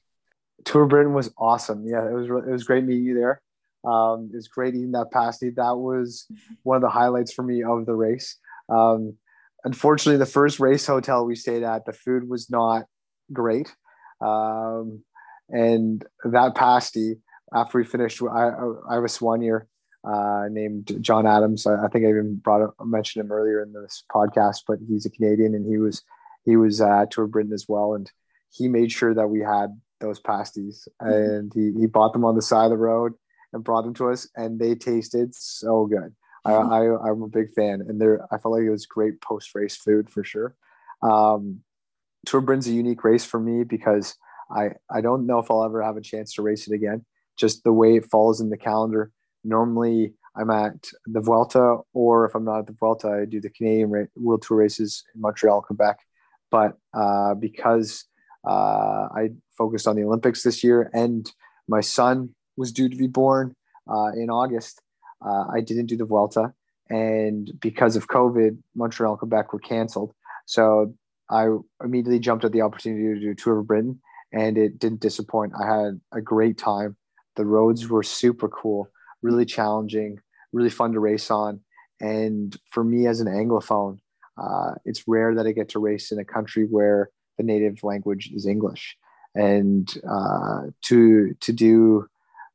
Tour of Britain was awesome. Yeah, it was it was great meeting you there. Um, it was great eating that pasty. That was one of the highlights for me of the race. Um, unfortunately, the first race hotel we stayed at, the food was not great. Um, and that pasty, after we finished, I, I was one year uh, named John Adams. I, I, think I even brought up, mentioned him earlier in this podcast, but he's a Canadian and he was he was uh, Tour Britain as well, and he made sure that we had those pasties, mm-hmm. and he he bought them on the side of the road and brought them to us, and they tasted so good. Mm-hmm. I, I am a big fan, and there I felt like it was great post race food for sure. Um, Tour Britain's a unique race for me because I I don't know if I'll ever have a chance to race it again. Just the way it falls in the calendar Normally, I'm at the Vuelta, or if I'm not at the Vuelta, I do the Canadian World Tour races in Montreal, Quebec. But uh, because uh, I focused on the Olympics this year, and my son was due to be born uh, in August, uh, I didn't do the Vuelta. And because of COVID, Montreal Quebec were canceled. So I immediately jumped at the opportunity to do a Tour of Britain, and it didn't disappoint. I had a great time. The roads were super cool really challenging, really fun to race on. And for me as an Anglophone, uh, it's rare that I get to race in a country where the native language is English, and uh, to to do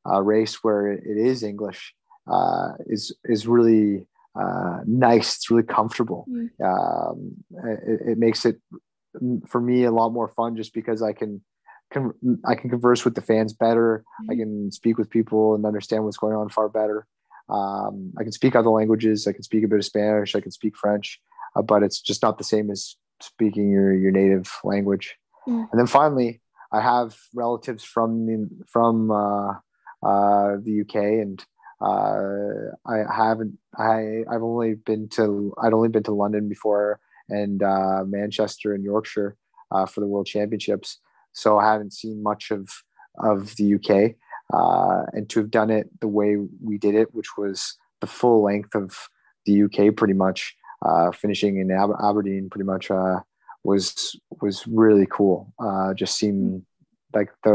a race where it is English uh, is is really uh, nice. It's really comfortable. Mm. Um, it, it, makes it for me a lot more fun just because I can, can I can converse with the fans better. Mm. I can speak with people and understand what's going on far better. Um, I can speak other languages. I can speak a bit of Spanish. I can speak French, uh, but it's just not the same as speaking your your native language. Mm. And then finally, I have relatives from the, from uh, uh, the UK, and uh, I haven't. I I've only been to. I'd only been to London before, and uh, Manchester and Yorkshire uh, for the World Championships. So I haven't seen much of of the UK, uh, and to have done it the way we did it, which was the full length of the UK, pretty much uh, finishing in Aber- Aberdeen, pretty much was was really cool. Just seemed like the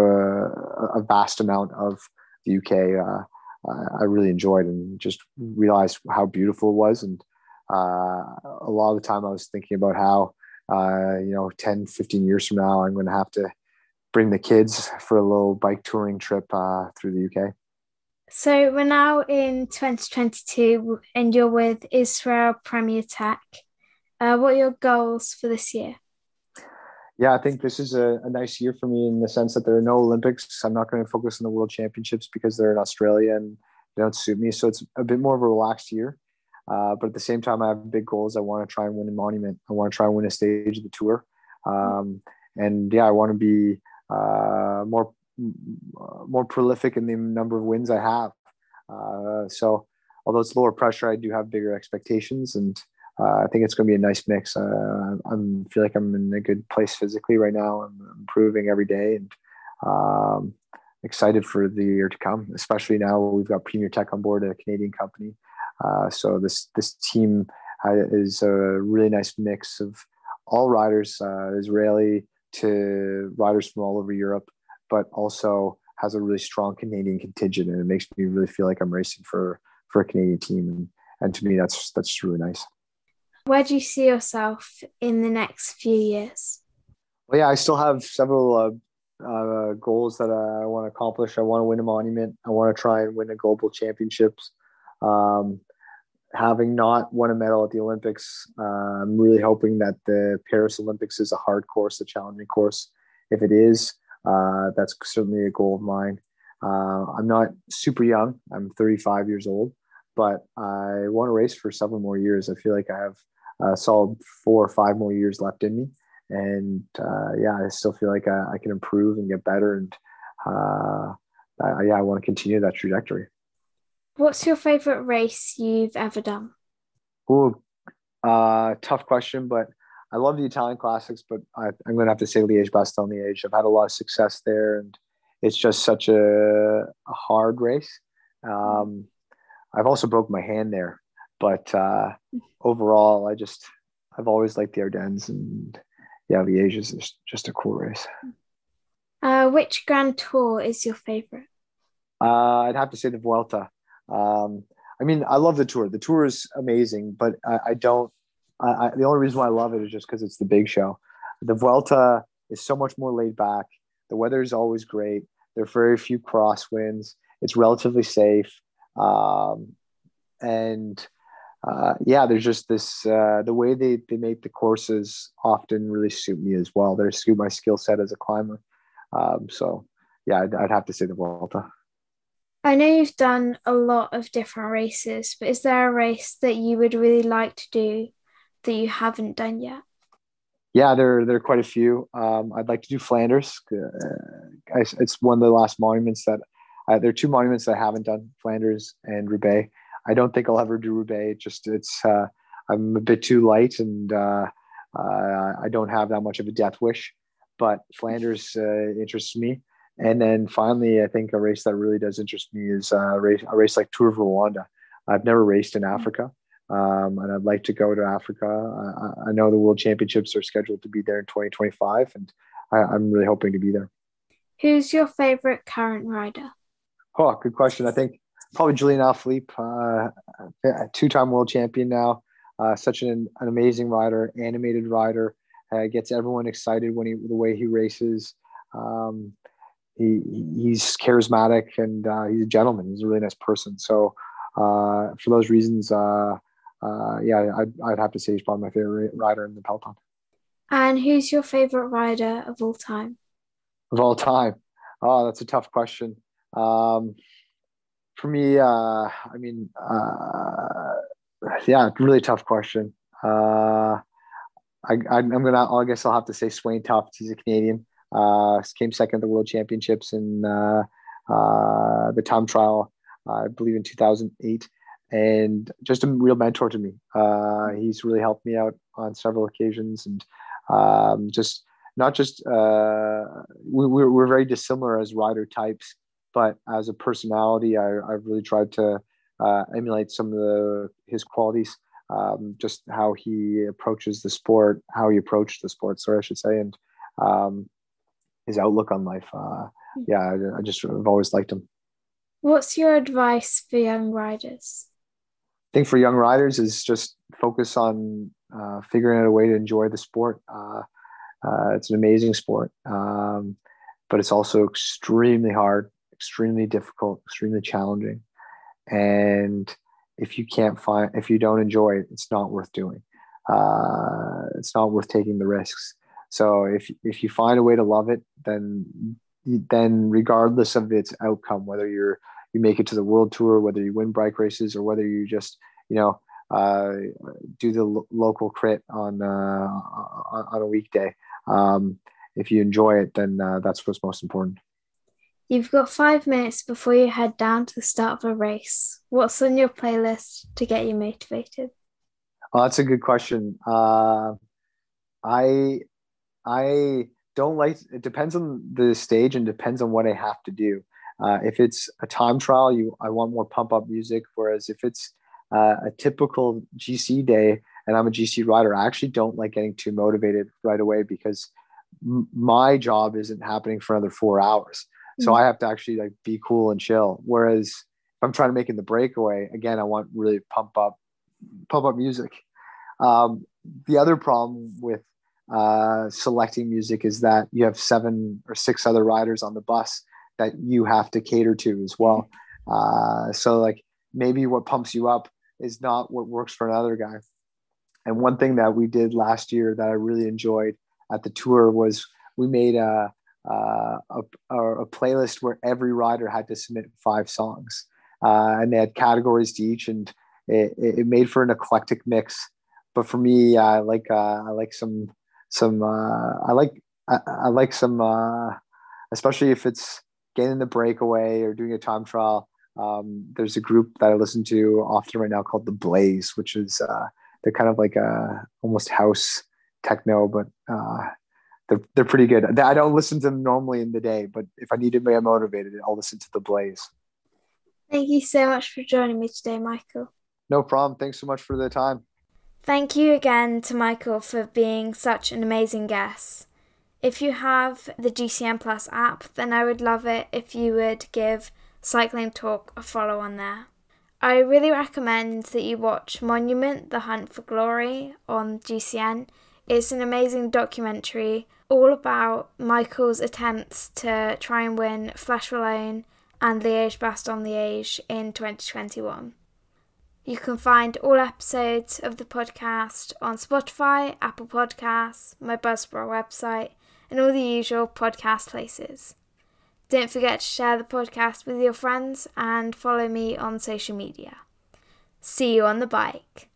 a vast amount of the UK. Uh, I really enjoyed and just realized how beautiful it was. And uh, a lot of the time I was thinking about how, uh, you know, 10, 15 years from now, I'm going to have to bring the kids for a little bike touring trip uh, through the UK. So we're now in 2022 and you're with Israel Premier Tech. Uh, what are your goals for this year? Yeah, I think this is a, a, nice year for me in the sense that there are no Olympics. I'm not going to focus on the World Championships because they're in Australia and they don't suit me. So it's a bit more of a relaxed year. Uh, but at the same time, I have big goals. I want to try and win a monument. I want to try and win a stage of the tour. Um, and yeah, I want to be uh, more more prolific in the number of wins I have. Uh, so although it's lower pressure, I do have bigger expectations and I think it's going to be a nice mix. Uh, I'm feel like I'm in a good place physically right now. I'm improving every day and um, excited for the year to come. Especially now we've got Premier Tech on board, a Canadian company. Uh, so this this team is a really nice mix of all riders, uh, Israeli to riders from all over Europe, but also has a really strong Canadian contingent, and it makes me really feel like I'm racing for for a Canadian team. And, and to me, that's that's really nice. Where do you see yourself in the next few years? Well, yeah, I still have several uh, uh, goals that I want to accomplish. I want to win a monument. I want to try and win a global championships. Um, having not won a medal at the Olympics, uh, I'm really hoping that the Paris Olympics is a hard course, a challenging course. If it is, uh, that's certainly a goal of mine. Uh, I'm not super young. I'm 35 years old, but I want to race for several more years. I feel like I have a solid four or five more years left in me. And uh, yeah, I still feel like I, I, can improve and get better. And uh, I, yeah, I want to continue that trajectory. What's your favorite race you've ever done? Oh, uh, tough question, but I love the Italian classics, but I, am going to have to say Liège Bastogne Liège. I've had a lot of success there, and it's just such a, a hard race. Um, I've also broke my hand there, but uh, overall, I just I've always liked the Ardennes, and yeah, Liège is just a cool race. Uh, which Grand Tour is your favorite? Uh, I'd have to say the Vuelta. Um, I mean, I love the tour. The tour is amazing, but I, I don't. I, I, the only reason why I love it is just because it's the big show. The Vuelta is so much more laid back. The weather is always great. There are very few crosswinds. It's relatively safe, um, and uh, yeah, there's just this uh, the way they, they make the courses often really suit me as well. They suit my skill set as a climber. Um, so yeah, I'd, I'd, have to say the Vuelta. I know you've done a lot of different races, but is there a race that you would really like to do that you haven't done yet? Yeah, there, there are quite a few. Um, I'd like to do Flanders. Uh, it's one of the last monuments that uh, there are two monuments that I haven't done: Flanders and Roubaix. I don't think I'll ever do Roubaix. Just it's uh, I'm a bit too light and uh, uh, I don't have that much of a death wish. But Flanders uh, interests me. And then finally, I think a race that really does interest me is uh, a race, a race like Tour of Rwanda. I've never raced in Africa, um, and I'd like to go to Africa. I, I, know the World Championships are scheduled to be there in 2025, and I, I'm really hoping to be there. Who's your favorite current rider? Oh, good question. I think probably Julian Alaphilippe, uh, two-time world champion now. uh, such an, an amazing rider, animated rider. Uh, gets everyone excited when he the way he races. Um, he he's charismatic and uh, he's a gentleman. He's a really nice person. So uh, for those reasons, uh, uh, yeah, I'd, I'd have to say he's probably my favorite rider in the peloton. And who's your favorite rider of all time? Of all time, oh, that's a tough question. Um, for me, uh, I mean, uh, yeah, really tough question. Uh, I, I'm gonna. I guess I'll have to say Svein Tuft. He's a Canadian. Uh, came second at the World Championships in uh, uh, the time trial, I believe in 2008, and just a real mentor to me. Uh, he's really helped me out on several occasions, and um, just not just uh, we, we're, we're very dissimilar as rider types, but as a personality, I, I've really tried to uh, emulate some of the his qualities. Um, just how he approaches the sport, how he approached the sport, sorry, I should say, and um, his outlook on life. Uh, hmm. yeah, I, I just have always liked him. What's your advice for young riders? I think for young riders is just focus on uh, figuring out a way to enjoy the sport. Uh, uh, it's an amazing sport, um, but it's also extremely hard, extremely difficult, extremely challenging. And if you can't find, if you don't enjoy it, it's not worth doing. Uh, it's not worth taking the risks. So if if you find a way to love it, then then regardless of its outcome, whether you're you make it to the world tour, whether you win bike races, or whether you just you know uh, do the lo- local crit on uh, on a weekday, um, if you enjoy it, then uh, that's what's most important. You've got five minutes before you head down to the start of a race. What's on your playlist to get you motivated? Well, that's a good question. Uh, I I don't like it depends on the stage and depends on what I have to do. Uh, if it's a time trial, you I want more pump up music. Whereas if it's uh, a typical GC day and I'm a GC rider, I actually don't like getting too motivated right away because m- my job isn't happening for another four hours. So mm-hmm. I have to actually like be cool and chill. Whereas if I'm trying to make in the breakaway, again, I want really pump up, pump up music. Um, the other problem with uh, selecting music is that you have seven or six other riders on the bus that you have to cater to as well. Uh, so like maybe what pumps you up is not what works for another guy. And one thing that we did last year that I really enjoyed at the tour was we made a, a, a, a playlist where every rider had to submit five songs. Uh, and they had categories to each, and it, it made for an eclectic mix. But for me, I like uh, I like some some uh, I like I, I like some uh, especially if it's getting the breakaway or doing a time trial. Um, there's a group that I listen to often right now called the Blaze, which is uh, they're kind of like a almost house techno, but uh, they're they're pretty good. I don't listen to them normally in the day, but if I need to be motivated, I'll listen to the Blaze. Thank you so much for joining me today, Michael. No problem. Thanks so much for the time. Thank you again to Michael for being such an amazing guest. If you have the GCN Plus app, then I would love it if you would give Cycling Talk a follow on there. I really recommend that you watch Monument The Hunt for Glory on GCN. It's an amazing documentary all about Michael's attempts to try and win Flèche Wallonne and Liège Bastogne Liège in 2021. You can find all episodes of the podcast on Spotify, Apple Podcasts, my Buzzsprout website, and all the usual podcast places. Don't forget to share the podcast with your friends and follow me on social media. See you on the bike.